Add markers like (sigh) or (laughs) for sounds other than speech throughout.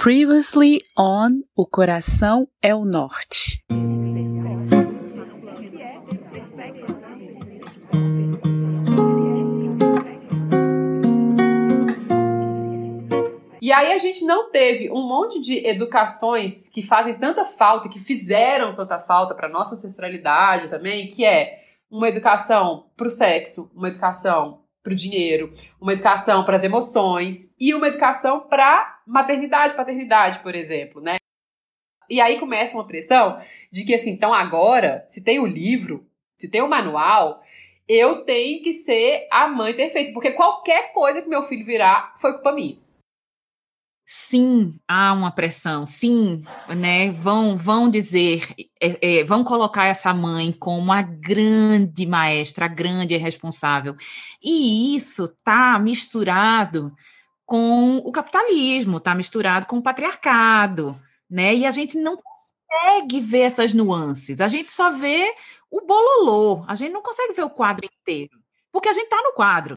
Previously on O Coração é o Norte. E aí a gente não teve um monte de educações que fazem tanta falta, que fizeram tanta falta para nossa ancestralidade também, que é uma educação para o sexo, uma educação para o dinheiro, uma educação para as emoções e uma educação para maternidade, paternidade, por exemplo, né? E aí começa uma pressão de que assim, então agora, se tem o livro, se tem o manual, eu tenho que ser a mãe perfeita, porque qualquer coisa que meu filho virar foi culpa minha. Sim, há uma pressão, sim, né? Vão, vão dizer, é, é, vão colocar essa mãe como a grande maestra, a grande responsável. E isso está misturado com o capitalismo, está misturado com o patriarcado, né? E a gente não consegue ver essas nuances, a gente só vê o bololô, a gente não consegue ver o quadro inteiro, porque a gente está no quadro.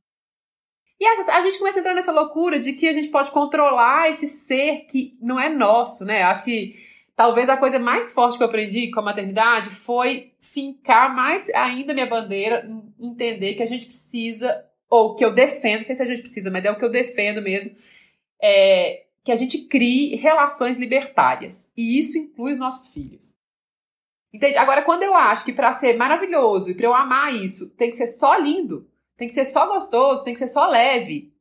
E a, gente começa a entrar nessa loucura de que a gente pode controlar esse ser que não é nosso, né? Acho que talvez a coisa mais forte que eu aprendi com a maternidade foi fincar mais ainda minha bandeira, entender que a gente precisa, ou que eu defendo, não sei se a gente precisa, mas é o que eu defendo mesmo, é que a gente crie relações libertárias. E isso inclui os nossos filhos. Entende? Agora, quando eu acho que para ser maravilhoso e para eu amar isso tem que ser só lindo, tem que ser só gostoso, tem que ser só leve,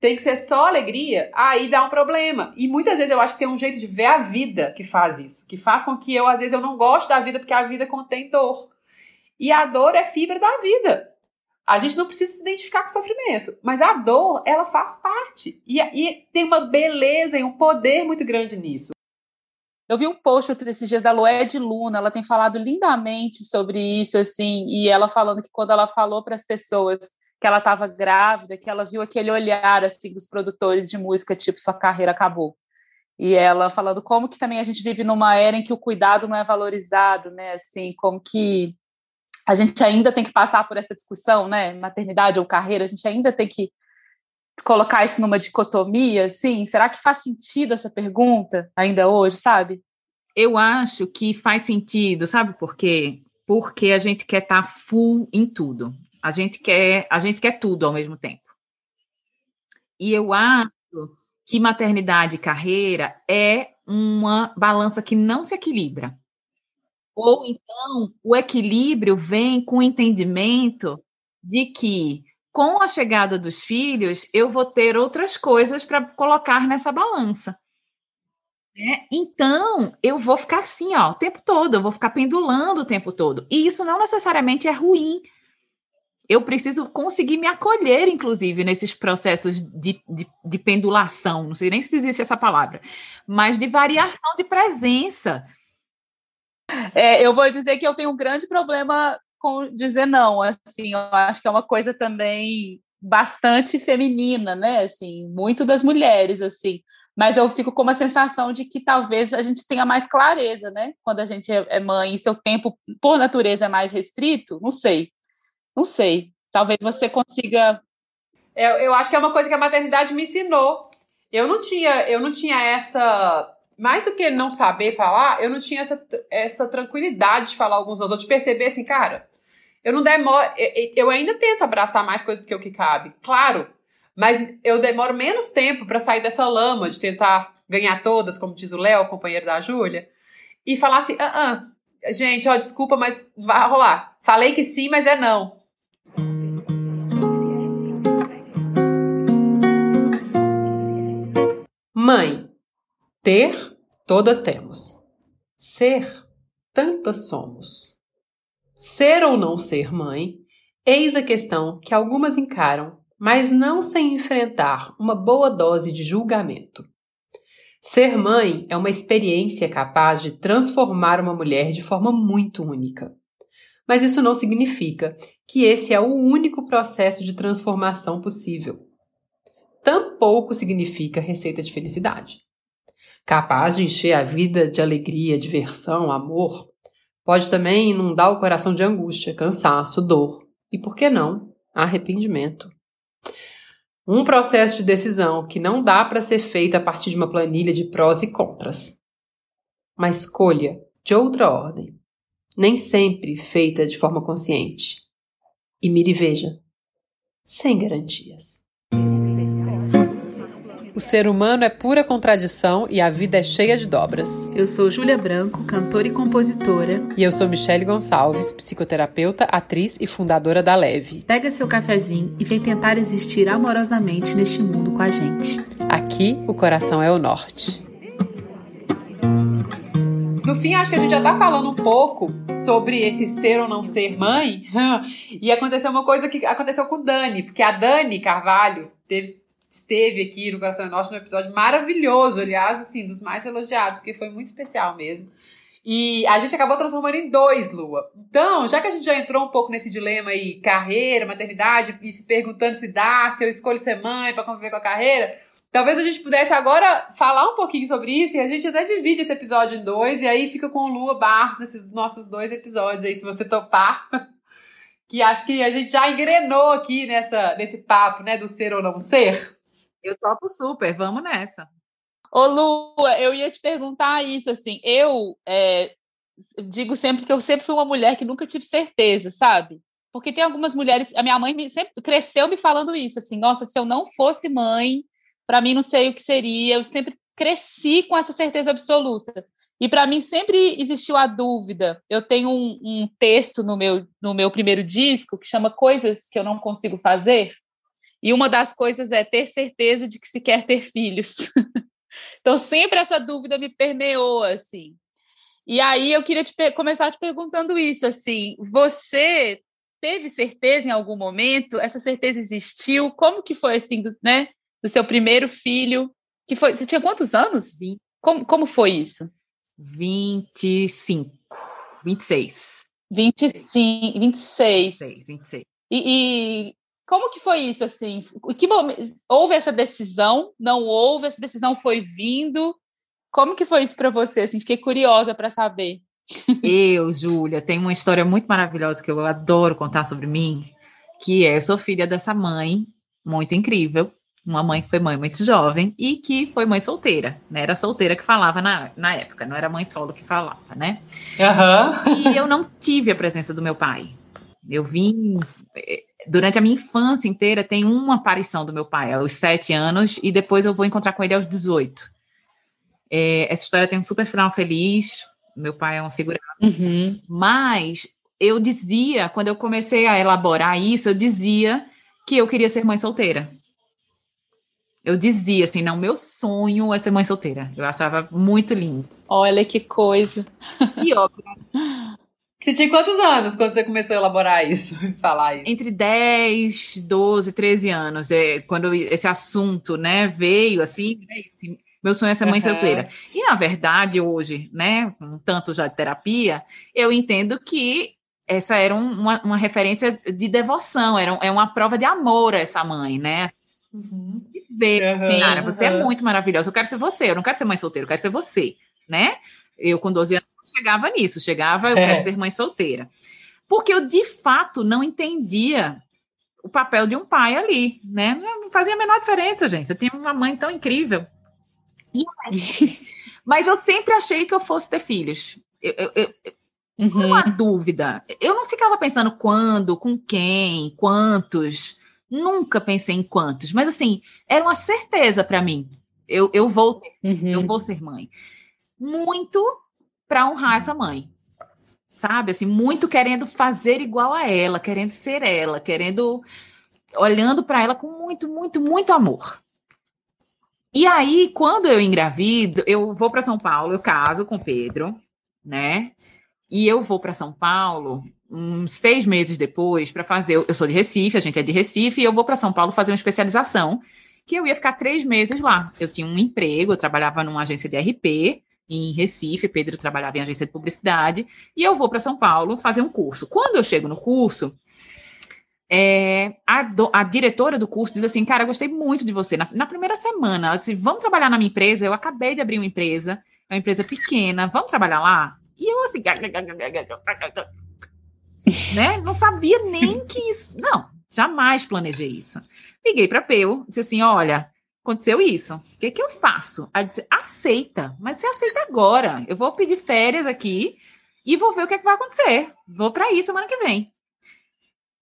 tem que ser só alegria, aí dá um problema. E muitas vezes eu acho que tem um jeito de ver a vida que faz isso, que faz com que eu, às vezes, eu não goste da vida porque a vida contém dor. E a dor é fibra da vida. A gente não precisa se identificar com o sofrimento, mas a dor, ela faz parte. E, e tem uma beleza e um poder muito grande nisso. Eu vi um post desses dias da Loed Luna, ela tem falado lindamente sobre isso, assim, e ela falando que quando ela falou para as pessoas que ela estava grávida, que ela viu aquele olhar, assim, dos produtores de música, tipo, sua carreira acabou. E ela falando como que também a gente vive numa era em que o cuidado não é valorizado, né, assim, como que a gente ainda tem que passar por essa discussão, né, maternidade ou carreira, a gente ainda tem que colocar isso numa dicotomia, assim? Será que faz sentido essa pergunta ainda hoje, sabe? Eu acho que faz sentido, sabe por quê? Porque a gente quer estar tá full em tudo. A gente quer, a gente quer tudo ao mesmo tempo. E eu acho que maternidade e carreira é uma balança que não se equilibra. Ou então o equilíbrio vem com o entendimento de que com a chegada dos filhos, eu vou ter outras coisas para colocar nessa balança. Né? Então, eu vou ficar assim, ó, o tempo todo, eu vou ficar pendulando o tempo todo. E isso não necessariamente é ruim. Eu preciso conseguir me acolher, inclusive, nesses processos de, de, de pendulação, não sei nem se existe essa palavra, mas de variação de presença. É, eu vou dizer que eu tenho um grande problema com dizer não, assim, eu acho que é uma coisa também bastante feminina, né, assim, muito das mulheres, assim, mas eu fico com uma sensação de que talvez a gente tenha mais clareza, né, quando a gente é, é mãe e seu tempo, por natureza, é mais restrito, não sei, não sei, talvez você consiga... Eu, eu acho que é uma coisa que a maternidade me ensinou, eu não tinha, eu não tinha essa mais do que não saber falar, eu não tinha essa, essa tranquilidade de falar alguns aos outros, de perceber assim, cara, eu não demoro. Eu ainda tento abraçar mais coisas do que o que cabe, claro. Mas eu demoro menos tempo para sair dessa lama de tentar ganhar todas, como diz o Léo, companheiro da Júlia, e falar assim: ah, ah, gente, ó, desculpa, mas vai rolar. Falei que sim, mas é não. Mãe, ter, todas temos. Ser, tantas somos. Ser ou não ser mãe, eis a questão que algumas encaram, mas não sem enfrentar uma boa dose de julgamento. Ser mãe é uma experiência capaz de transformar uma mulher de forma muito única. Mas isso não significa que esse é o único processo de transformação possível. Tampouco significa receita de felicidade. Capaz de encher a vida de alegria, diversão, amor, Pode também inundar o coração de angústia, cansaço, dor e, por que não, arrependimento. Um processo de decisão que não dá para ser feito a partir de uma planilha de prós e contras. Uma escolha de outra ordem, nem sempre feita de forma consciente. E mire e veja, sem garantias. O ser humano é pura contradição e a vida é cheia de dobras. Eu sou Júlia Branco, cantora e compositora. E eu sou Michele Gonçalves, psicoterapeuta, atriz e fundadora da Leve. Pega seu cafezinho e vem tentar existir amorosamente neste mundo com a gente. Aqui, o coração é o norte. No fim, acho que a gente já tá falando um pouco sobre esse ser ou não ser mãe. (laughs) E aconteceu uma coisa que aconteceu com Dani, porque a Dani Carvalho teve esteve aqui no Coração Nosso, num episódio maravilhoso, aliás, assim, dos mais elogiados, porque foi muito especial mesmo. E a gente acabou transformando em dois, Lua. Então, já que a gente já entrou um pouco nesse dilema aí, carreira, maternidade, e se perguntando se dá, se eu escolho ser mãe para conviver com a carreira, talvez a gente pudesse agora falar um pouquinho sobre isso e a gente até divide esse episódio em dois, e aí fica com Lua Barros nesses nossos dois episódios aí, se você topar. (laughs) que acho que a gente já engrenou aqui nessa, nesse papo, né, do ser ou não ser. Eu topo super, vamos nessa. Ô, Lua, eu ia te perguntar isso, assim, eu é, digo sempre que eu sempre fui uma mulher que nunca tive certeza, sabe? Porque tem algumas mulheres, a minha mãe me, sempre cresceu me falando isso, assim, nossa, se eu não fosse mãe, para mim não sei o que seria, eu sempre cresci com essa certeza absoluta. E para mim sempre existiu a dúvida. Eu tenho um, um, texto no meu, no meu primeiro disco que chama Coisas que eu não consigo fazer. E uma das coisas é ter certeza de que se quer ter filhos. (laughs) então, sempre essa dúvida me permeou, assim. E aí eu queria te começar te perguntando isso, assim, você teve certeza em algum momento? Essa certeza existiu? Como que foi, assim, do, né, do seu primeiro filho? Que foi, você tinha quantos anos? Como, como foi isso? 25, 26. 25, 26. 26, 26. E, e como que foi isso, assim? Que houve essa decisão? Não houve? Essa decisão foi vindo? Como que foi isso para você? Assim, fiquei curiosa para saber. Eu, Júlia, tenho uma história muito maravilhosa que eu adoro contar sobre mim, que é, eu sou filha dessa mãe muito incrível, uma mãe que foi mãe muito jovem e que foi mãe solteira, né? Era solteira que falava na, na época, não era mãe solo que falava, né? Uhum. E eu não tive a presença do meu pai. Eu vim eh, durante a minha infância inteira, tem uma aparição do meu pai aos sete anos e depois eu vou encontrar com ele aos 18. É, essa história tem um super final feliz. Meu pai é uma figura. Uhum. Mas eu dizia, quando eu comecei a elaborar isso, eu dizia que eu queria ser mãe solteira. Eu dizia assim, não, meu sonho é ser mãe solteira. Eu achava muito lindo. Olha que coisa. E óbvio, você tinha quantos anos quando você começou a elaborar isso, (laughs) falar isso? Entre 10, 12, 13 anos, é, quando esse assunto, né, veio assim, né, meu sonho é ser mãe uhum. solteira. E, na verdade, hoje, né, um tanto já de terapia, eu entendo que essa era um, uma, uma, referência de devoção, era é uma prova de amor a essa mãe, né? Uhum. Ver, uhum. cara, você é muito maravilhosa, eu quero ser você, eu não quero ser mãe solteira, eu quero ser você, né? Eu, com 12 anos, chegava nisso, chegava, eu é. quero ser mãe solteira. Porque eu, de fato, não entendia o papel de um pai ali, né? Não fazia a menor diferença, gente. Eu tinha uma mãe tão incrível. (laughs) Mas eu sempre achei que eu fosse ter filhos. Eu, eu, eu, uhum. Uma dúvida. Eu não ficava pensando quando, com quem, quantos. Nunca pensei em quantos. Mas, assim, era uma certeza para mim. Eu, eu vou ter, uhum. eu vou ser mãe muito para honrar essa mãe. Sabe? Assim, muito querendo fazer igual a ela, querendo ser ela, querendo olhando para ela com muito, muito, muito amor. E aí, quando eu engravido, eu vou para São Paulo, eu caso com Pedro, né? E eu vou para São Paulo uns seis meses depois para fazer. Eu sou de Recife, a gente é de Recife, e eu vou para São Paulo fazer uma especialização que eu ia ficar três meses lá. Eu tinha um emprego, eu trabalhava numa agência de RP, em Recife, Pedro trabalhava em agência de publicidade, e eu vou para São Paulo fazer um curso. Quando eu chego no curso, é, a, do, a, diretora do curso diz assim, cara, gostei muito de você. Na, na, primeira semana, ela disse, vamos trabalhar na minha empresa, eu acabei de abrir uma empresa, é uma empresa pequena, vamos trabalhar lá? E eu assim, né? Não sabia nem que isso. Não, Jamais planejei isso. Liguei para Peu, disse assim: olha, aconteceu isso. O que, é que eu faço? Ela disse: aceita, mas você aceita agora. Eu vou pedir férias aqui e vou ver o que, é que vai acontecer. Vou para aí semana que vem.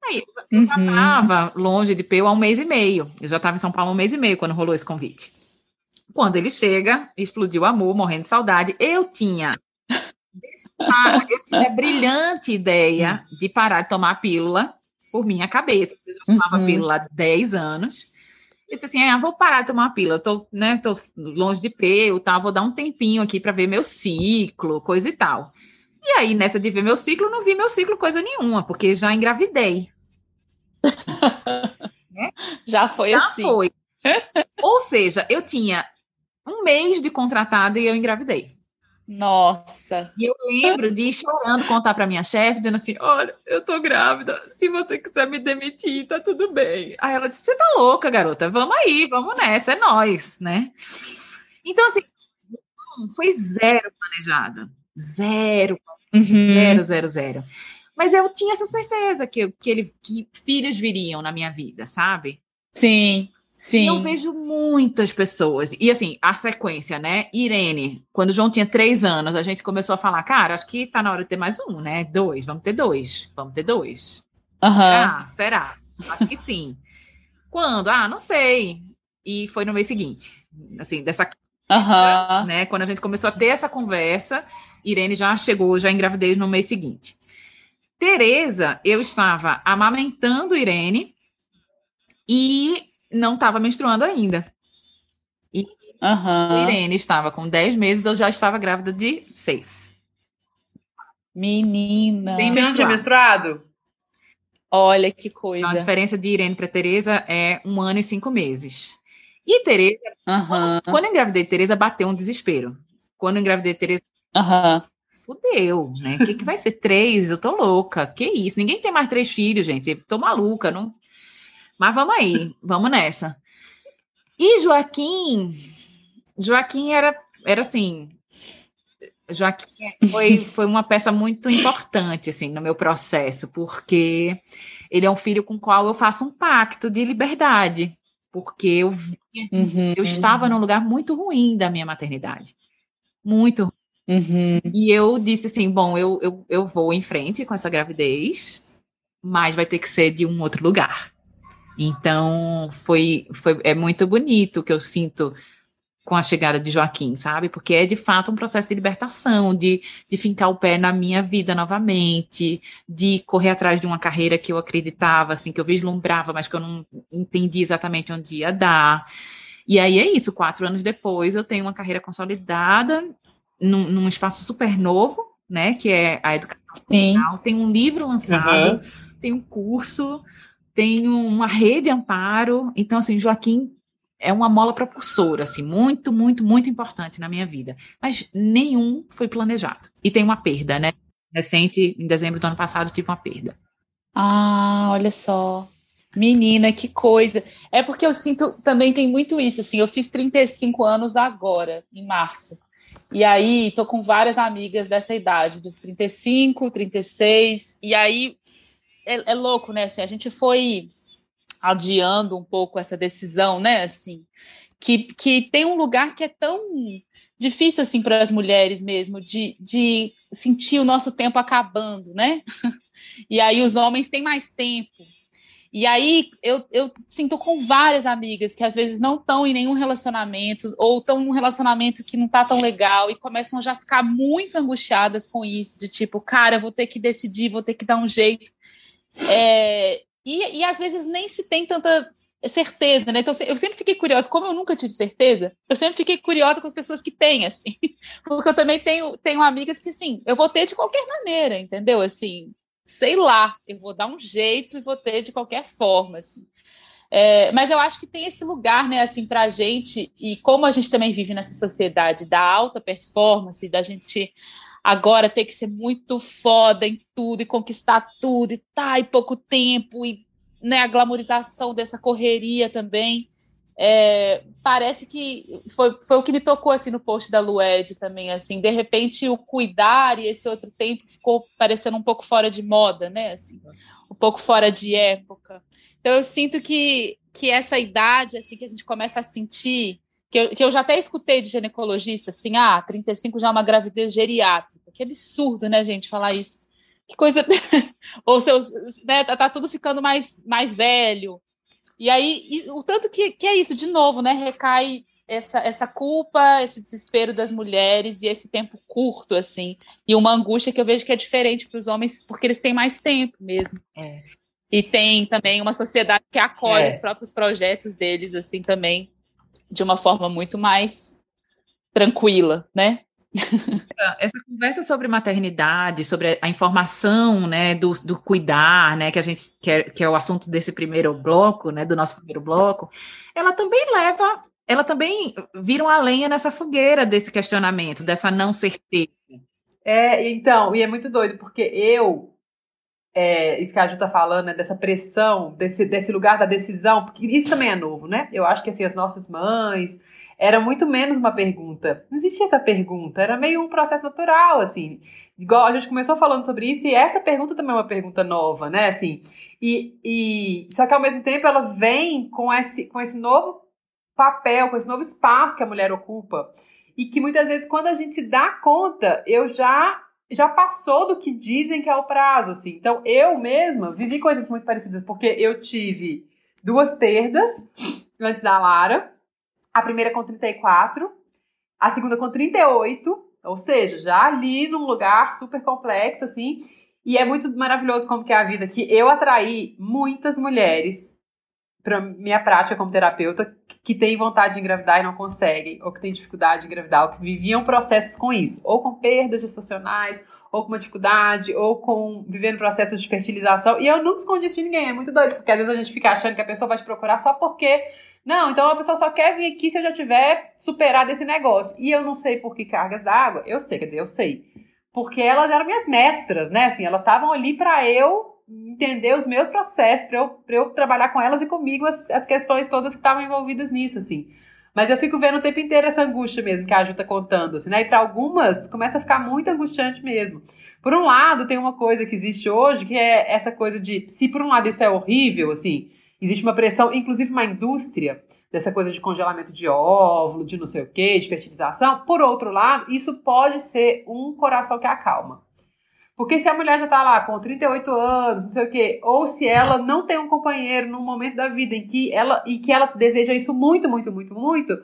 Aí, eu já estava uhum. longe de Peu há um mês e meio. Eu já estava em São Paulo há um mês e meio quando rolou esse convite. Quando ele chega, explodiu o amor, morrendo de saudade. Eu tinha eu tinha a (laughs) brilhante ideia de parar de tomar pílula por minha cabeça. Eu tomava uhum. pílula há 10 anos. Eu disse assim: ah, vou parar de tomar pílula, tô, né, tô longe de peu, tá, vou dar um tempinho aqui para ver meu ciclo, coisa e tal. E aí, nessa de ver meu ciclo, não vi meu ciclo coisa nenhuma, porque já engravidei. (laughs) né? Já foi já assim. Já foi. (laughs) Ou seja, eu tinha um mês de contratado e eu engravidei. Nossa. E eu lembro de ir chorando contar para minha chefe, dizendo assim: Olha, eu tô grávida. Se você quiser me demitir, tá tudo bem. Aí ela disse: Você tá louca, garota? Vamos aí, vamos nessa, é nós, né? Então, assim, foi zero planejado. Zero. Uhum. Zero, zero, zero. Mas eu tinha essa certeza que, que, ele, que filhos viriam na minha vida, sabe? Sim. Sim. Eu vejo muitas pessoas. E assim, a sequência, né? Irene, quando o João tinha três anos, a gente começou a falar, cara, acho que tá na hora de ter mais um, né? Dois, vamos ter dois, vamos ter dois. Uhum. Ah, será? Acho que sim. (laughs) Quando? Ah, não sei. E foi no mês seguinte. Assim, dessa. Uhum. Né? Quando a gente começou a ter essa conversa, Irene já chegou, já engravidez no mês seguinte. Tereza, eu estava amamentando Irene e não estava menstruando ainda. E uhum. Irene estava com 10 meses, eu já estava grávida de 6. Menina. Você não tinha menstruado? Olha que coisa. Então, a diferença de Irene para Tereza é um ano e cinco meses. E Tereza, uhum. quando, quando eu engravidei Tereza, bateu um desespero. Quando eu engravidei Tereza, uhum. fudeu, né? O que, que vai ser três? Eu tô louca. Que isso? Ninguém tem mais três filhos, gente. tô maluca, não mas vamos aí, vamos nessa. E Joaquim, Joaquim era, era assim, Joaquim foi, foi uma peça muito importante assim no meu processo, porque ele é um filho com o qual eu faço um pacto de liberdade, porque eu uhum. eu estava num lugar muito ruim da minha maternidade, muito ruim. Uhum. E eu disse assim, bom, eu, eu, eu vou em frente com essa gravidez, mas vai ter que ser de um outro lugar. Então, foi, foi é muito bonito que eu sinto com a chegada de Joaquim, sabe? Porque é de fato um processo de libertação, de, de fincar o pé na minha vida novamente, de correr atrás de uma carreira que eu acreditava, assim, que eu vislumbrava, mas que eu não entendi exatamente onde ia dar. E aí é isso, quatro anos depois eu tenho uma carreira consolidada num, num espaço super novo, né? Que é a educação. Tem um livro lançado, uhum. tem um curso, tenho uma rede de amparo. Então, assim, Joaquim é uma mola propulsora, assim, muito, muito, muito importante na minha vida. Mas nenhum foi planejado. E tem uma perda, né? Recente, em dezembro do ano passado, tive uma perda. Ah, olha só. Menina, que coisa. É porque eu sinto, também tem muito isso, assim, eu fiz 35 anos agora, em março. E aí, tô com várias amigas dessa idade, dos 35, 36, e aí é, é louco, né? Assim, a gente foi adiando um pouco essa decisão, né? Assim, que, que tem um lugar que é tão difícil assim para as mulheres mesmo de, de sentir o nosso tempo acabando, né? (laughs) E aí os homens têm mais tempo. E aí eu, eu sinto com várias amigas que às vezes não estão em nenhum relacionamento ou estão num relacionamento que não está tão legal e começam a já ficar muito angustiadas com isso, de tipo, cara, vou ter que decidir, vou ter que dar um jeito. É, e, e às vezes nem se tem tanta certeza, né? Então eu sempre fiquei curiosa, como eu nunca tive certeza, eu sempre fiquei curiosa com as pessoas que têm, assim, (laughs) porque eu também tenho, tenho amigas que, assim, eu vou ter de qualquer maneira, entendeu? Assim, sei lá, eu vou dar um jeito e vou ter de qualquer forma, assim. É, mas eu acho que tem esse lugar, né, assim, para a gente, e como a gente também vive nessa sociedade da alta performance, da gente agora ter que ser muito foda em tudo e conquistar tudo e tá em pouco tempo e né, a glamorização dessa correria também. É, parece que foi, foi o que me tocou assim no post da Lued também assim. De repente o cuidar e esse outro tempo ficou parecendo um pouco fora de moda né assim. Um pouco fora de época. Então eu sinto que, que essa idade, assim, que a gente começa a sentir, que eu, que eu já até escutei de ginecologista, assim, ah, 35 já é uma gravidez geriátrica. Que absurdo, né, gente, falar isso. Que coisa. (laughs) Ou seus. Né, tá, tá, tudo ficando mais, mais velho. E aí, e, o tanto que, que é isso, de novo, né? Recai essa, essa culpa, esse desespero das mulheres e esse tempo curto, assim. E uma angústia que eu vejo que é diferente para os homens, porque eles têm mais tempo mesmo. É. E tem também uma sociedade que acolhe é. os próprios projetos deles, assim, também, de uma forma muito mais tranquila, né? (laughs) Essa conversa sobre maternidade, sobre a informação, né, do, do cuidar, né, que a gente quer, que é o assunto desse primeiro bloco, né, do nosso primeiro bloco, ela também leva ela também vira uma lenha nessa fogueira desse questionamento, dessa não certeza. É, então, e é muito doido, porque eu, é, isso que a Ju tá falando, né, dessa pressão, desse, desse lugar da decisão, porque isso também é novo, né? Eu acho que assim, as nossas mães, era muito menos uma pergunta. Não existia essa pergunta, era meio um processo natural, assim. Igual a gente começou falando sobre isso, e essa pergunta também é uma pergunta nova, né? Assim, e, e só que ao mesmo tempo ela vem com esse, com esse novo papel, com esse novo espaço que a mulher ocupa. E que muitas vezes, quando a gente se dá conta, eu já já passou do que dizem que é o prazo, assim. Então, eu mesma vivi coisas muito parecidas, porque eu tive duas perdas antes da Lara. A primeira com 34, a segunda com 38, ou seja, já ali num lugar super complexo, assim. E é muito maravilhoso como que é a vida, que eu atraí muitas mulheres para minha prática como terapeuta que tem vontade de engravidar e não conseguem, ou que tem dificuldade de engravidar, ou que viviam processos com isso, ou com perdas gestacionais, ou com uma dificuldade, ou com vivendo processos de fertilização. E eu nunca escondi isso de ninguém, é muito doido, porque às vezes a gente fica achando que a pessoa vai te procurar só porque. Não, então a pessoa só quer vir aqui se eu já tiver superado esse negócio. E eu não sei por que cargas d'água, eu sei, quer dizer, eu sei. Porque elas eram minhas mestras, né? Assim, elas estavam ali para eu entender os meus processos, para eu, eu trabalhar com elas e comigo as, as questões todas que estavam envolvidas nisso, assim. Mas eu fico vendo o tempo inteiro essa angústia mesmo que a Ju tá contando, assim, né? E para algumas começa a ficar muito angustiante mesmo. Por um lado, tem uma coisa que existe hoje, que é essa coisa de, se por um lado isso é horrível, assim, existe uma pressão, inclusive uma indústria, dessa coisa de congelamento de óvulo, de não sei o quê, de fertilização. Por outro lado, isso pode ser um coração que acalma. Porque se a mulher já tá lá com 38 anos, não sei o quê, ou se ela não tem um companheiro num momento da vida em que ela e que ela deseja isso muito, muito, muito, muito,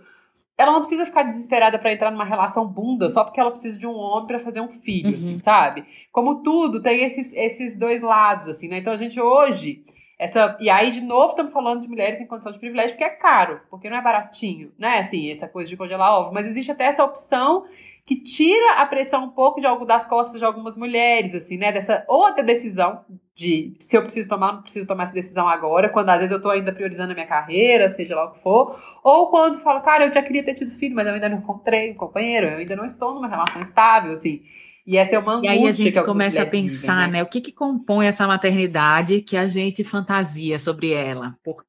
ela não precisa ficar desesperada para entrar numa relação bunda só porque ela precisa de um homem para fazer um filho, uhum. assim, sabe? Como tudo tem esses, esses dois lados, assim, né? Então a gente hoje essa, e aí, de novo, estamos falando de mulheres em condição de privilégio, porque é caro, porque não é baratinho, né? Assim, essa coisa de congelar ovo. Mas existe até essa opção que tira a pressão um pouco de algo das costas de algumas mulheres, assim, né? Dessa ou até decisão de se eu preciso tomar, não preciso tomar essa decisão agora, quando às vezes eu tô ainda priorizando a minha carreira, seja lá o que for, ou quando falo, cara, eu já queria ter tido filho, mas eu ainda não encontrei um companheiro, eu ainda não estou numa relação estável, assim. E essa é uma angústia. E aí a gente começa a pensar, vivem, né? né? O que, que compõe essa maternidade que a gente fantasia sobre ela? Porque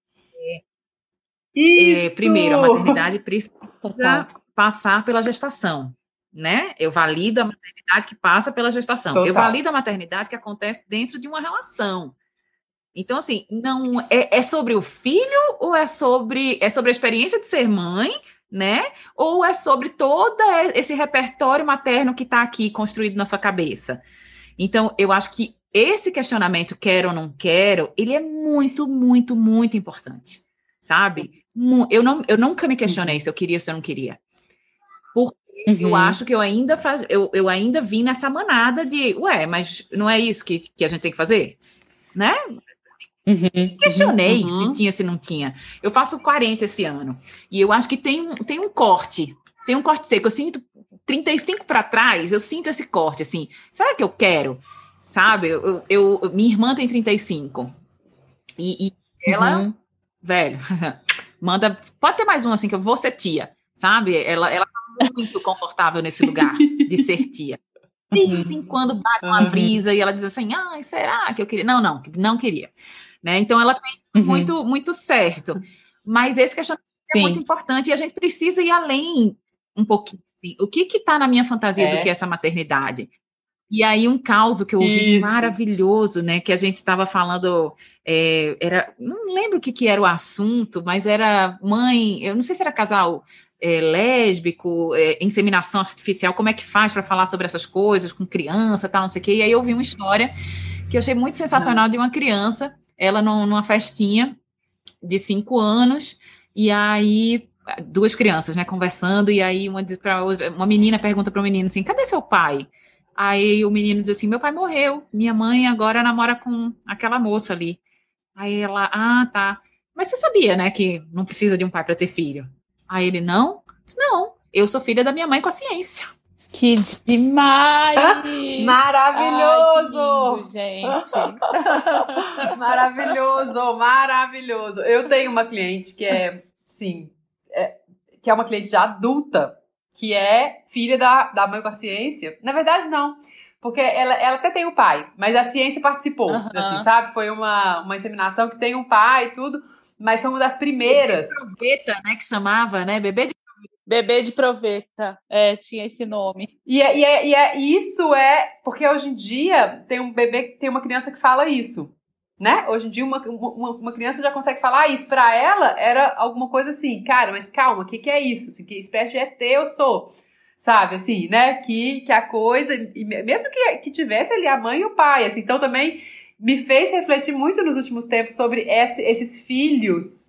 é, primeiro, a maternidade precisa (laughs) passar pela gestação né? Eu valido a maternidade que passa pela gestação. Total. Eu valido a maternidade que acontece dentro de uma relação. Então, assim, não é, é, sobre o filho ou é sobre é sobre a experiência de ser mãe, né? Ou é sobre todo esse repertório materno que está aqui construído na sua cabeça? Então, eu acho que esse questionamento, quero ou não quero, ele é muito, muito, muito importante, sabe? Eu, não, eu nunca me questionei se eu queria ou se eu não queria. Uhum. Eu acho que eu ainda faz, eu, eu ainda vim nessa manada de, ué, mas não é isso que, que a gente tem que fazer, né? Uhum, Questionei uhum, se tinha, se não tinha. Eu faço 40 esse ano. E eu acho que tem, tem um corte. Tem um corte seco. Eu sinto 35 para trás, eu sinto esse corte, assim. Será que eu quero? Sabe? Eu, eu, eu minha irmã tem 35. E, e ela, uhum. velho, (laughs) manda. Pode ter mais um assim, que eu vou ser tia, sabe? Ela, ela muito confortável nesse lugar de ser (laughs) tia. De vez em quando bate uma brisa e ela diz assim: ai, será que eu queria? Não, não, não queria. Né? Então ela tem uhum. muito, muito certo. Mas esse questionamento é muito importante e a gente precisa ir além um pouquinho. Assim. O que está na minha fantasia é. do que é essa maternidade? E aí um caos que eu ouvi Isso. maravilhoso, né? Que a gente estava falando, é, era, não lembro o que, que era o assunto, mas era mãe, eu não sei se era casal é, lésbico, é, inseminação artificial, como é que faz para falar sobre essas coisas com criança, tal, não sei o quê. E aí eu vi uma história que eu achei muito sensacional de uma criança, ela num- numa festinha de cinco anos, e aí duas crianças, né, conversando, e aí uma diz para outra, uma menina pergunta para o menino assim: "Cadê seu pai?" Aí o menino diz assim: "Meu pai morreu. Minha mãe agora namora com aquela moça ali." Aí ela: "Ah, tá. Mas você sabia, né, que não precisa de um pai para ter filho?" Aí ele: "Não." Disse, "Não. Eu sou filha da minha mãe com a ciência." Que demais! Maravilhoso! Ai, lindo, gente. (laughs) Maravilhoso, maravilhoso. Eu tenho uma cliente que é, sim, é- que é uma cliente já adulta, que é filha da, da mãe com a ciência. Na verdade, não. Porque ela, ela até tem o pai, mas a ciência participou, assim, sabe? Foi uma, uma inseminação que tem um pai e tudo, mas foi uma das primeiras. Proveta, né, que chamava, né, bebê de Bebê de proveta. É, tinha esse nome. E, é, e, é, e é- isso é porque hoje em dia tem um bebê, tem uma criança que fala isso. Né? Hoje em dia, uma, uma, uma criança já consegue falar isso. Pra ela, era alguma coisa assim, cara, mas calma, o que, que é isso? Assim, que espécie de ET eu sou? Sabe, assim, né? Que, que a coisa. e me- Mesmo que, que tivesse ali a mãe e o pai, assim, então também me fez refletir muito nos últimos tempos sobre esse- esses filhos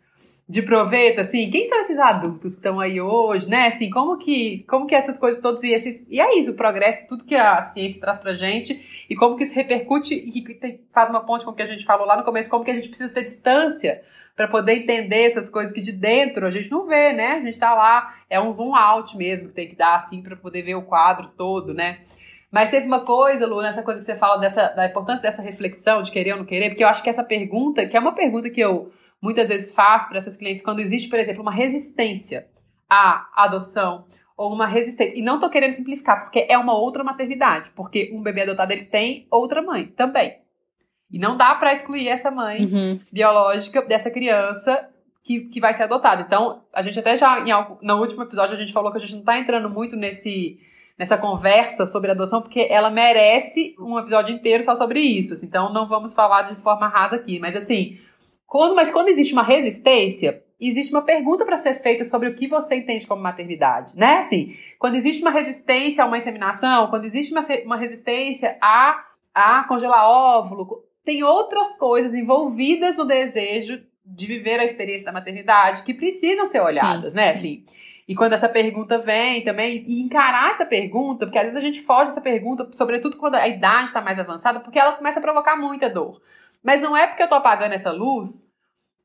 de proveta, assim, quem são esses adultos que estão aí hoje, né? Assim, como que, como que essas coisas todas e esses e é isso, o progresso, tudo que a ciência traz pra gente e como que isso repercute e faz uma ponte com o que a gente falou lá no começo, como que a gente precisa ter distância para poder entender essas coisas que de dentro a gente não vê, né? A gente tá lá, é um zoom out mesmo que tem que dar assim para poder ver o quadro todo, né? Mas teve uma coisa, Lu, nessa coisa que você fala dessa, da importância dessa reflexão de querer ou não querer, porque eu acho que essa pergunta, que é uma pergunta que eu muitas vezes faço para essas clientes, quando existe, por exemplo, uma resistência à adoção ou uma resistência. E não tô querendo simplificar, porque é uma outra maternidade, porque um bebê adotado ele tem outra mãe também. E não dá para excluir essa mãe Uhum. biológica dessa criança que, que vai ser adotada. Então, a gente até já, em no último episódio, a gente falou que a gente não tá entrando muito nesse, nessa conversa sobre adoção, porque ela merece um episódio inteiro só sobre isso. assim. então, não vamos falar de forma rasa aqui. Mas, assim, quando, mas quando existe uma resistência, existe uma pergunta para ser feita sobre o que você entende como maternidade, né? Assim, quando existe uma resistência a uma inseminação, quando existe uma, uma resistência a, a congelar óvulo, tem outras coisas envolvidas no desejo de viver a experiência da maternidade que precisam ser olhadas, Sim, né? sim. Assim, e quando essa pergunta vem também, e encarar essa pergunta, porque às vezes a gente foge dessa pergunta, sobretudo quando a idade está mais avançada, porque ela começa a provocar muita dor. Mas não é porque eu tô apagando essa luz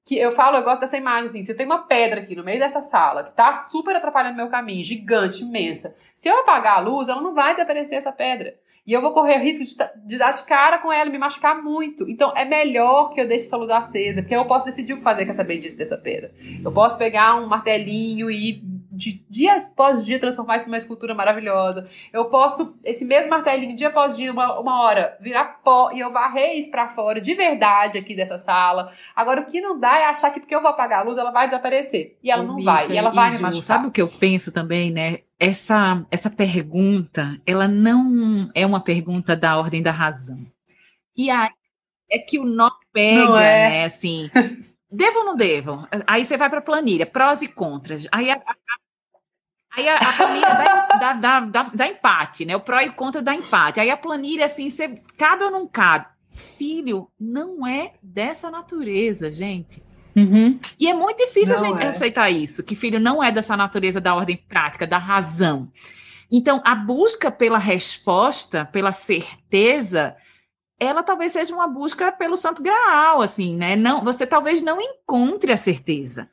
que eu falo, eu gosto dessa imagem assim, se eu tenho uma pedra aqui no meio dessa sala que tá super atrapalhando meu caminho, gigante, imensa. Se eu apagar a luz, ela não vai desaparecer essa pedra. E eu vou correr o risco de, de dar de cara com ela me machucar muito. Então é melhor que eu deixe essa luz acesa, porque eu posso decidir o que fazer com essa bendita dessa pedra. Eu posso pegar um martelinho e de dia após dia transformar isso numa escultura maravilhosa. Eu posso, esse mesmo martelinho, dia após dia, uma, uma hora, virar pó e eu varrer isso pra fora de verdade aqui dessa sala. Agora, o que não dá é achar que porque eu vou apagar a luz, ela vai desaparecer. E ela Ô, não vai. E ela vai me Ju, machucar. Sabe o que eu penso também, né? Essa, essa pergunta, ela não é uma pergunta da ordem da razão. E aí é que o nó pega, é. né? Assim, (laughs) devo ou não devo? Aí você vai para a planilha, prós e contras. Aí a, a- aí a, a planilha dá, dá, dá, dá, dá empate, né? O pró e o contra dá empate. Aí a planilha, assim, você cabe ou não cabe? Filho, não é dessa natureza, gente. Uhum. E é muito difícil Não a gente é. aceitar isso, que filho não é dessa natureza da ordem prática, da razão. Então, a busca pela resposta, pela certeza, ela talvez seja uma busca pelo santo graal, assim, né? Não, você talvez não encontre a certeza.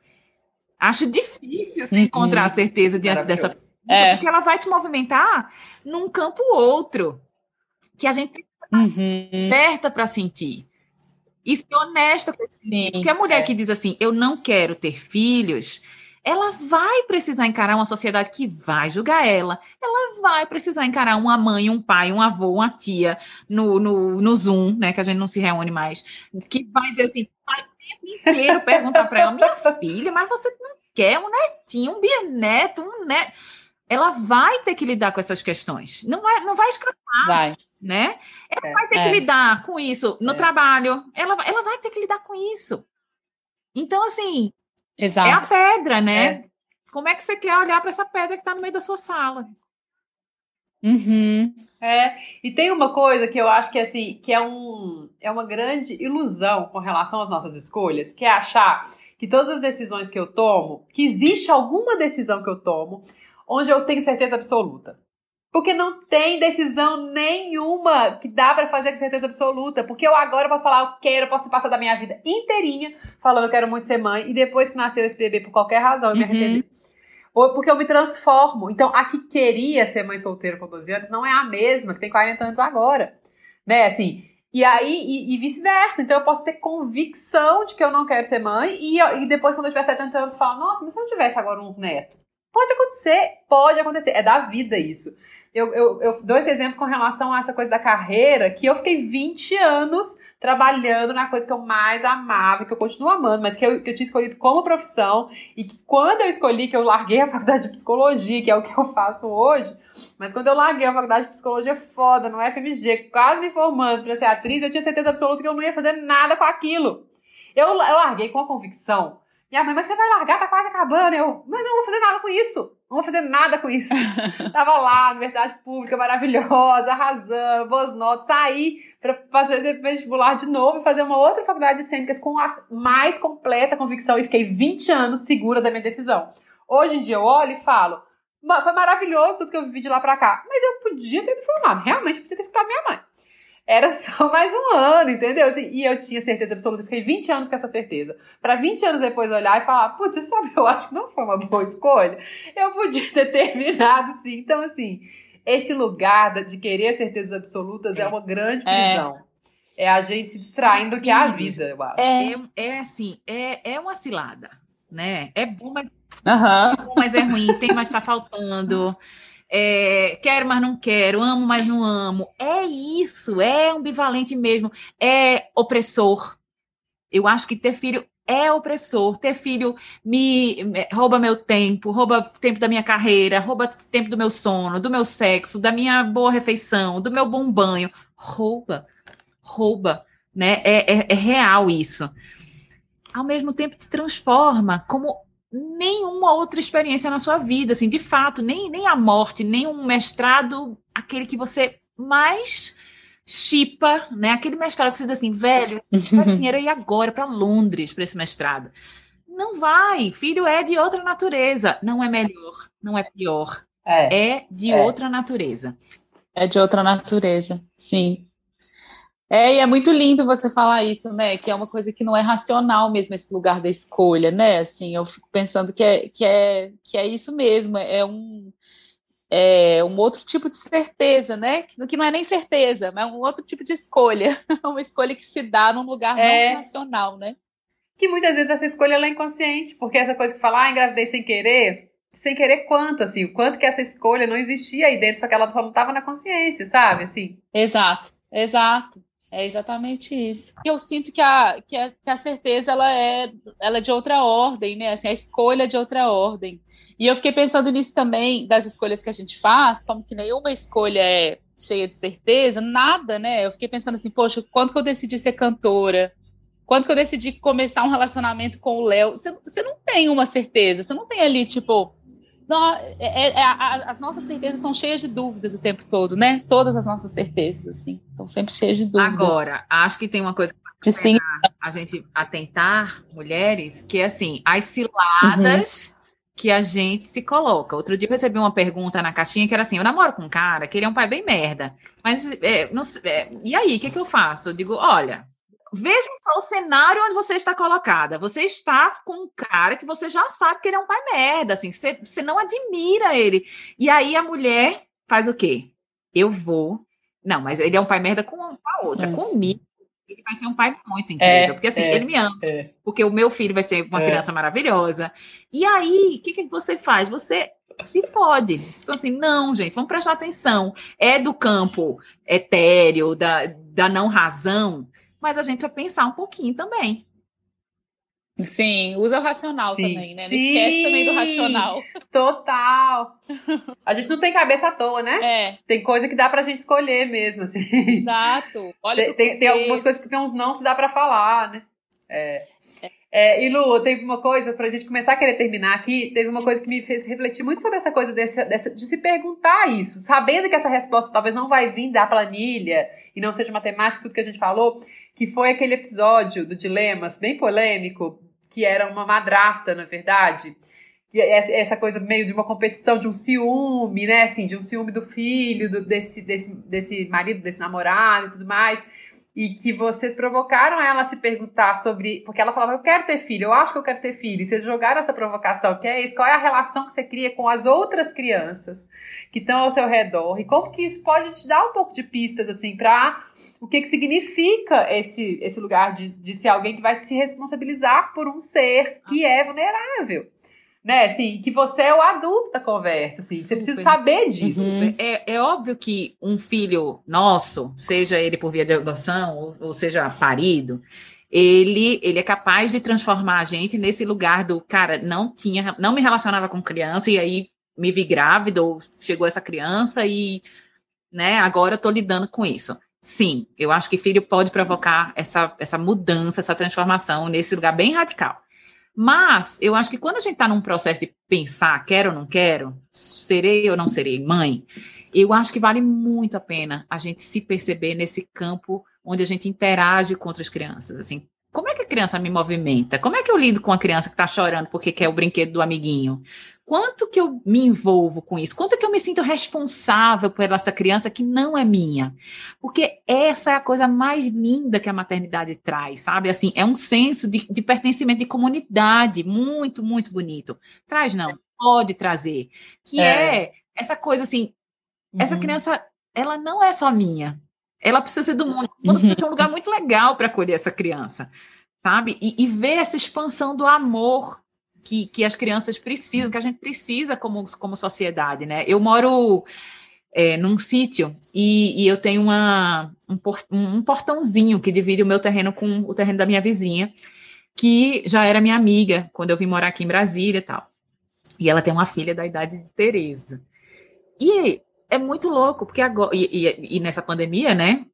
Acho difícil Uhum. encontrar a certeza diante dessa. É. porque ela vai te movimentar num campo outro, que a gente Uhum. aberta para sentir. E ser honesta com esse. Sim, Porque a mulher é. que diz assim, eu não quero ter filhos, ela vai precisar encarar uma sociedade que vai julgar ela. Ela vai precisar encarar uma mãe, um pai, um avô, uma tia no, no, no Zoom, né? Que a gente não se reúne mais. Que vai dizer assim, tempo inteiro perguntar para ela, minha filha, mas você não quer um netinho, um bisneto, um neto. ela vai ter que lidar com essas questões. Não vai, não vai escapar. Vai. Né? Ela É, vai ter é. que lidar com isso no É. trabalho. Ela, ela vai ter que lidar com isso. Então, assim, é a Exato. pedra, né? É. Como é que você quer olhar para essa pedra que está no meio da sua sala? Uhum. É, e tem uma coisa que eu acho que assim, que é um é uma grande ilusão com relação às nossas escolhas, que é achar que todas as decisões que eu tomo, que existe alguma decisão que eu tomo onde eu tenho certeza absoluta. Porque não tem decisão nenhuma que dá pra fazer com certeza absoluta. Porque eu agora posso falar, eu quero, posso passar da minha vida inteirinha falando eu quero muito ser mãe, e depois que nasceu esse bebê por qualquer razão eu me Uhum. arrepender. Ou porque eu me transformo. Então, a que queria ser mãe solteira com 12 anos não é a mesma que tem 40 anos agora. Né, assim. E aí, e, e vice-versa. Então, eu posso ter convicção de que eu não quero ser mãe e, e depois, quando eu tiver 70 anos, falar: Nossa, mas se eu tivesse agora um neto? Pode acontecer, pode acontecer. É da vida isso. Eu, eu, eu dou esse exemplo com relação a essa coisa da carreira, que eu fiquei 20 anos trabalhando na coisa que eu mais amava, que eu continuo amando, mas que eu, que eu tinha escolhido como profissão, e que quando eu escolhi, que eu larguei a faculdade de psicologia, que é o que eu faço hoje, mas quando eu larguei a faculdade de psicologia foda, no FMG, quase me formando pra ser atriz, eu tinha certeza absoluta que eu não ia fazer nada com aquilo. Eu, eu larguei com a convicção. Minha mãe, mas você vai largar, tá quase acabando. Eu, mas eu não vou fazer nada com isso. Não vou fazer nada com isso. (laughs) Tava lá, universidade pública maravilhosa, arrasando, boas notas. Saí pra fazer vestibular de novo e fazer uma outra faculdade de cênicas com a mais completa convicção. E fiquei 20 anos segura da minha decisão. Hoje em dia eu olho e falo, "Ma- foi maravilhoso tudo que eu vivi de lá pra cá. Mas eu podia ter me formado. Realmente podia ter escutado minha mãe. Era (laughs) só mais um ano, entendeu? Assim, e eu tinha certeza absoluta. Eu fiquei 20 anos com essa certeza. Pra 20 anos depois olhar e falar, putz, você sabe, eu acho que não foi uma boa escolha. Eu podia ter (laughs) terminado, sim. Então, assim, esse lugar de querer certezas absolutas é, uma grande É. prisão. É. a gente se distraindo do que é a vida, eu acho. É. É, é assim, é, é uma cilada, né? É bom, mas Aham. bom, mas é ruim, tem, mas está faltando. (laughs) É, quero, mas não quero, amo, mas não amo. É isso, é ambivalente mesmo, é opressor. Eu acho que ter filho é opressor. Ter filho me me- rouba meu tempo, rouba tempo da minha carreira, rouba tempo do meu sono, do meu sexo, da minha boa refeição, do meu bom banho. Rouba, rouba, né? É, é- é real isso. Ao mesmo tempo te transforma como nenhuma outra experiência na sua vida, assim, de fato, nem, nem a morte, nem um mestrado, aquele que você mais chipa, né? Aquele mestrado que você diz assim, velho, (laughs) faz dinheiro ir agora para Londres para esse mestrado. Não vai, filho é de outra natureza, não é melhor, não é pior, É. é de É. outra natureza. É de outra natureza, sim. É, e é muito lindo você falar isso, né? Que é uma coisa que não é racional mesmo, esse lugar da escolha, né? Assim, eu fico pensando que é, que é, que é isso mesmo, é um, é um outro tipo de certeza, né? Que que não é nem certeza, mas é um outro tipo de escolha. (laughs) uma escolha que se dá num lugar É. não racional, né? Que muitas vezes essa escolha é inconsciente, porque essa coisa que fala, ah, engravidei sem querer, sem querer quanto, assim, o quanto que essa escolha não existia aí dentro, só que ela só não estava na consciência, sabe, assim. Exato, exato. É exatamente isso. Eu sinto que a, que a, que a certeza ela é, ela é de outra ordem, né? Assim, a escolha é de outra ordem. E eu fiquei pensando nisso também, das escolhas que a gente faz, como que nenhuma escolha é cheia de certeza, nada, né? Eu fiquei pensando assim, poxa, quando que eu decidi ser cantora? Quando que eu decidi começar um relacionamento com o Léo? Você, você não tem uma certeza, você não tem ali, tipo, é- é- é- a- as nossas certezas são cheias de dúvidas o tempo todo, né? Todas as nossas certezas, assim, estão sempre cheias de dúvidas. Agora, acho que tem uma coisa de sim, a gente atentar, mulheres, que é assim, as ciladas que a gente se coloca. Outro dia eu recebi uma pergunta na caixinha que era assim: eu namoro com um cara que ele é um pai bem merda. Mas é, não é, e aí, o que, que eu faço? Eu digo, olha. Veja só o cenário onde você está colocada. Você está com um cara que você já sabe que ele é um pai merda, assim, você, você não admira ele. E aí a mulher faz o quê? Eu vou. Não, mas ele é um pai merda com a outra. Hum. Comigo, ele vai ser um pai muito incrível. É, porque assim, é. ele me ama É. porque o meu filho vai ser uma É. criança maravilhosa. E aí, o que, que você faz? Você se fode. Então, assim, não, gente, vamos prestar atenção. É do campo etéreo, da, da não razão, mas a gente vai pensar um pouquinho também. Sim, usa o racional Sim. também, né? Não Sim. esquece também do racional. Total. (laughs) A gente não tem cabeça à toa, né? É. Tem coisa que dá pra gente escolher mesmo, assim. Exato. Olha tem, tem, tem, algumas coisas que tem uns nãos que dá pra falar, né? É. é. É, e Lu, teve uma coisa, pra gente começar a querer terminar aqui, teve uma coisa que me fez refletir muito sobre essa coisa desse, dessa, de se perguntar isso, sabendo que essa resposta talvez não vai vir da planilha e não seja matemática, tudo que a gente falou, que foi aquele episódio do Dilemas, bem polêmico, que era uma madrasta, na verdade. Essa coisa meio de uma competição, de um ciúme, né? Assim, de um ciúme do filho, do, desse, desse, desse marido, desse namorado e tudo mais e que vocês provocaram ela a se perguntar sobre. Porque ela falava, eu quero ter filho, eu acho que eu quero ter filho. E vocês jogaram essa provocação, que é isso, qual é a relação que você cria com as outras crianças que estão ao seu redor? E como que isso pode te dar um pouco de pistas, assim, para o que, que significa esse, esse lugar de, de ser alguém que vai se responsabilizar por um ser que é vulnerável né, assim, que você é o adulto da conversa, assim, Super. você precisa saber disso. Uhum. É, é óbvio que um filho nosso, seja ele por via de adoção ou, ou seja parido, ele, ele é capaz de transformar a gente nesse lugar do cara, não tinha, não me relacionava com criança e aí me vi grávida ou chegou essa criança e, né, agora eu tô lidando com isso. Sim, eu acho que filho pode provocar essa, essa mudança, essa transformação nesse lugar bem radical. Mas eu acho que quando a gente está num processo de pensar, quero ou não quero, serei ou não serei mãe, eu acho que vale muito a pena a gente se perceber nesse campo onde a gente interage com outras crianças. Assim, como é que a criança me movimenta? Como é que eu lido com a criança que está chorando porque quer o brinquedo do amiguinho? Quanto que eu me envolvo com isso? Quanto que eu me sinto responsável por essa criança que não é minha? Porque essa é a coisa mais linda que a maternidade traz, sabe? Assim, é um senso de, de pertencimento de comunidade muito, muito bonito. Traz não, pode trazer. Que é, é essa coisa assim, uhum. essa criança, ela não é só minha. Ela precisa ser do mundo. O mundo precisa ser um (laughs) lugar muito legal para acolher essa criança, sabe? E, e ver essa expansão do amor que, que as crianças precisam, que a gente precisa como, como sociedade, né? Eu moro é, num sítio e, e, eu tenho uma, um, port, um portãozinho que divide o meu terreno com o terreno da minha vizinha, que já era minha amiga quando eu vim morar aqui em Brasília e tal. E ela tem uma filha da idade de Tereza. E é muito louco, porque agora. E, e, e, nessa pandemia, né?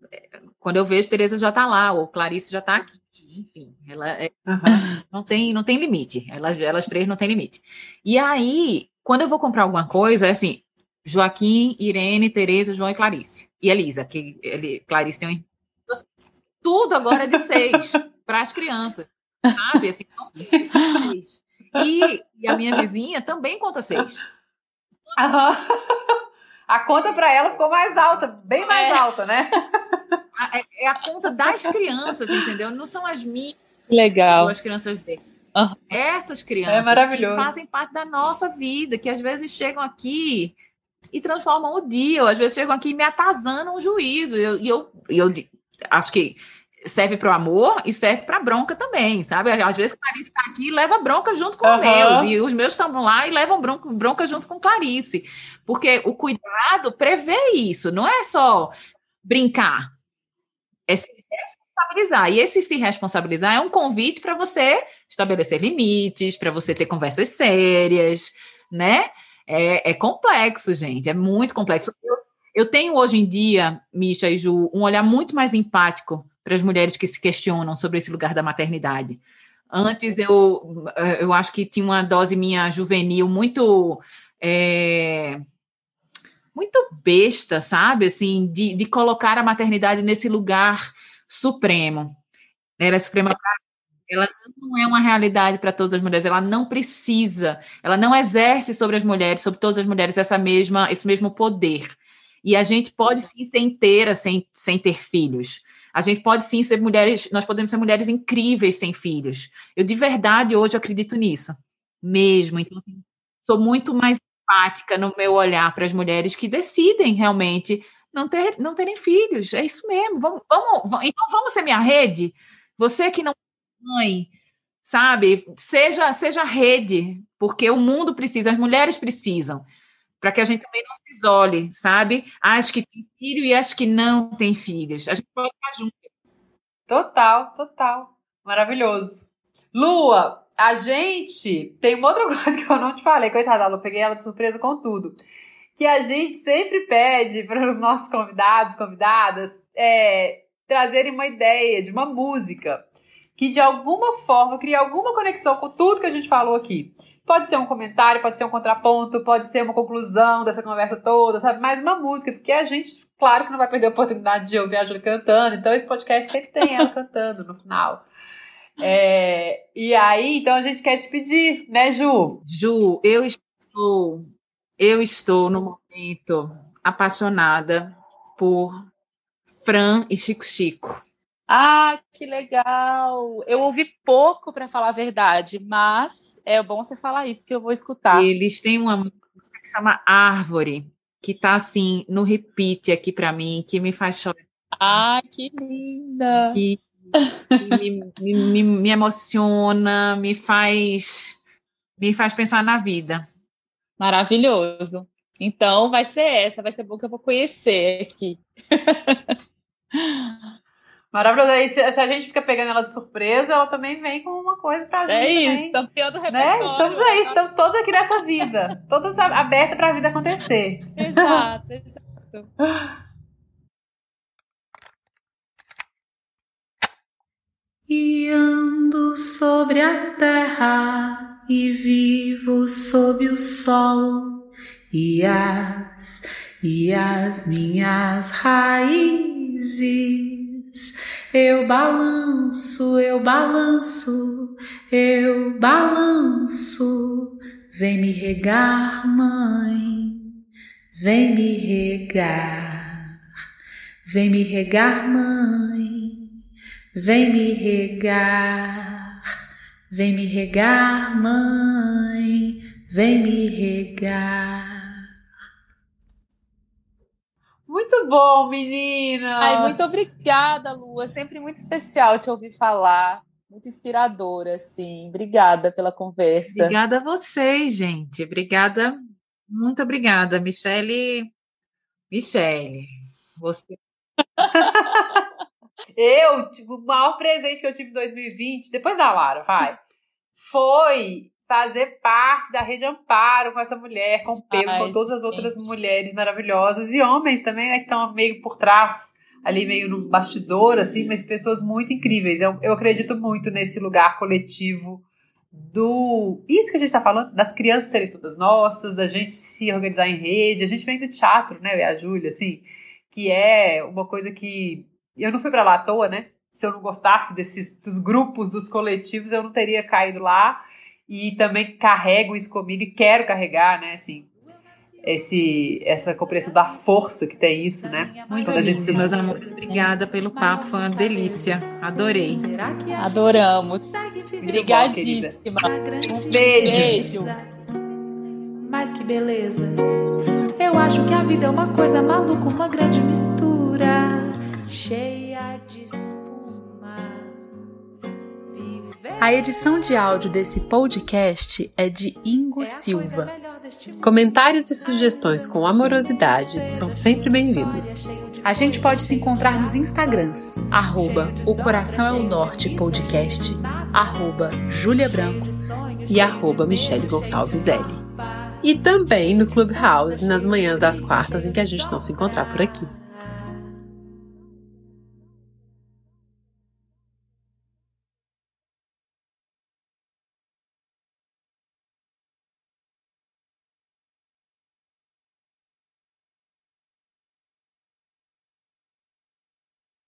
Quando eu vejo, Tereza já tá lá, ou Clarice já tá aqui. Enfim, ela é, uhum. (coughs) não, tem, não tem limite. Elas, elas três não tem limite. E aí, quando eu vou comprar alguma coisa, é assim: Joaquim, Irene, Tereza, João e Clarice. E Elisa, que ele, Clarice tem um. Tudo agora é de seis (laughs) para as crianças. Sabe? Assim, não, seis. E, e a minha vizinha também conta seis. Aham. Uhum. (laughs) A conta para ela ficou mais alta, bem mais é. alta, né? (laughs) É, é, a conta das crianças, entendeu? Não são as minhas. Legal. As crianças dele. Uhum. Essas crianças é que fazem parte da nossa vida, que às vezes chegam aqui e transformam o dia, ou às vezes chegam aqui e me atazanam o juízo. E eu, eu, eu acho que serve para o amor e serve para bronca também, sabe? Às vezes Clarice está aqui e leva bronca junto com uhum. os meus, e os meus estão lá e levam bronca, bronca junto com Clarice. Porque o cuidado prevê isso, não é só brincar, é se responsabilizar. E esse se responsabilizar é um convite para você estabelecer limites, para você ter conversas sérias, né? É, é, complexo, gente, é muito complexo. Eu, eu tenho hoje em dia, Misha e Ju, um olhar muito mais empático para as mulheres que se questionam sobre esse lugar da maternidade. Antes eu, eu acho que tinha uma dose minha juvenil muito é, muito besta, sabe? Assim, de, de colocar a maternidade nesse lugar supremo. Ela é suprema ela não é uma realidade para todas as mulheres, ela não precisa, ela não exerce sobre as mulheres, sobre todas as mulheres, essa mesma, esse mesmo poder. E a gente pode sim ser inteira sem, sem ter filhos. A gente pode sim ser mulheres, nós podemos ser mulheres incríveis sem filhos. Eu de verdade hoje acredito nisso, mesmo. Então, assim, sou muito mais empática no meu olhar para as mulheres que decidem realmente não, ter, não terem filhos. É isso mesmo. Vamos, vamos, vamos, então vamos ser minha rede. Você que não mãe, sabe? Seja, seja rede, porque o mundo precisa, as mulheres precisam para que a gente também não se isole, sabe? Acho que tem filho e acho que não tem filhos. A gente pode estar junto. Total, total. Maravilhoso. Lua, a gente tem uma outra (laughs) coisa que eu não te falei, coitada, eu peguei ela de surpresa com tudo. Que a gente sempre pede (laughs) para os nossos convidados, convidadas, é, trazerem uma ideia de uma música que de alguma forma cria alguma conexão com tudo que a gente falou aqui. Pode ser um comentário, pode ser um contraponto, pode ser uma conclusão dessa conversa toda, sabe? Mais uma música, porque a gente, claro que não vai perder a oportunidade de ouvir a Júlia cantando, então esse podcast sempre tem ela (laughs) cantando no final. É, e aí, então a gente quer te pedir, né, Ju? Ju, eu estou, eu estou no momento apaixonada por Fran e Chico Chico. Ah, que legal! Eu ouvi pouco, para falar a verdade, mas é bom você falar isso, porque eu vou escutar. Eles têm uma música que chama Árvore, que tá assim no repeat aqui para mim, que me faz chorar. Ah, que linda! E me, me, me, me, emociona, me faz, me faz pensar na vida. Maravilhoso. Então vai ser essa, vai ser bom que eu vou conhecer aqui. (laughs) Maravilhoso. Aí, se, se, a gente fica pegando ela de surpresa, ela também vem com uma coisa pra gente. É isso, campeão Né? Estamos aí, estamos todos aqui nessa vida. Todas abertas para a vida acontecer. Exato, exato. (laughs) E ando sobre a terra e vivo sob o sol e as e as minhas raízes eu balanço, eu balanço, eu balanço. Vem me regar, mãe, vem me regar, vem me regar, mãe. Vem me regar, vem me regar, mãe, vem me regar. Muito bom, meninas! Ai, muito obrigada, Lua. Sempre muito especial te ouvir falar. Muito inspiradora, assim. Obrigada pela conversa. Obrigada a vocês, gente. Obrigada, muito obrigada, Michele. Michele, você. (laughs) Eu, tipo, o maior presente que eu tive em 2020, depois da Lara, vai, foi fazer parte da Rede Amparo com essa mulher, com o Pedro, com todas as outras gente. mulheres maravilhosas e homens também, né, que estão meio por trás, ali meio no bastidor, assim, mas pessoas muito incríveis. Eu, eu acredito muito nesse lugar coletivo do. Isso que a gente está falando, das crianças serem todas nossas, da gente se organizar em rede. A gente vem do teatro, né, eu e a Júlia, assim, que é uma coisa que eu não fui para lá à toa, né? Se eu não gostasse desses dos grupos, dos coletivos, eu não teria caído lá. E também carrego isso comigo e quero carregar, né? Assim, esse, essa compreensão da força que tem isso, né? Muito Quando a gente se meus amores. Obrigada pelo papo, foi uma delícia. Adorei. Adoramos. Obrigadíssima. Um beijo. beijo. Mas que beleza. Eu acho que a vida é uma coisa maluca, uma grande mistura cheia de espuma. A edição de áudio desse podcast é de Ingo é Silva. Comentários e sugestões com amorosidade são sempre bem-vindos. A gente pode se encontrar nos Instagrams, arroba O Coração é o Norte Podcast, arroba Júlia Branco e arroba Michele Gonçalves L. E também no Clubhouse nas manhãs das quartas em que a gente não se encontrar por aqui.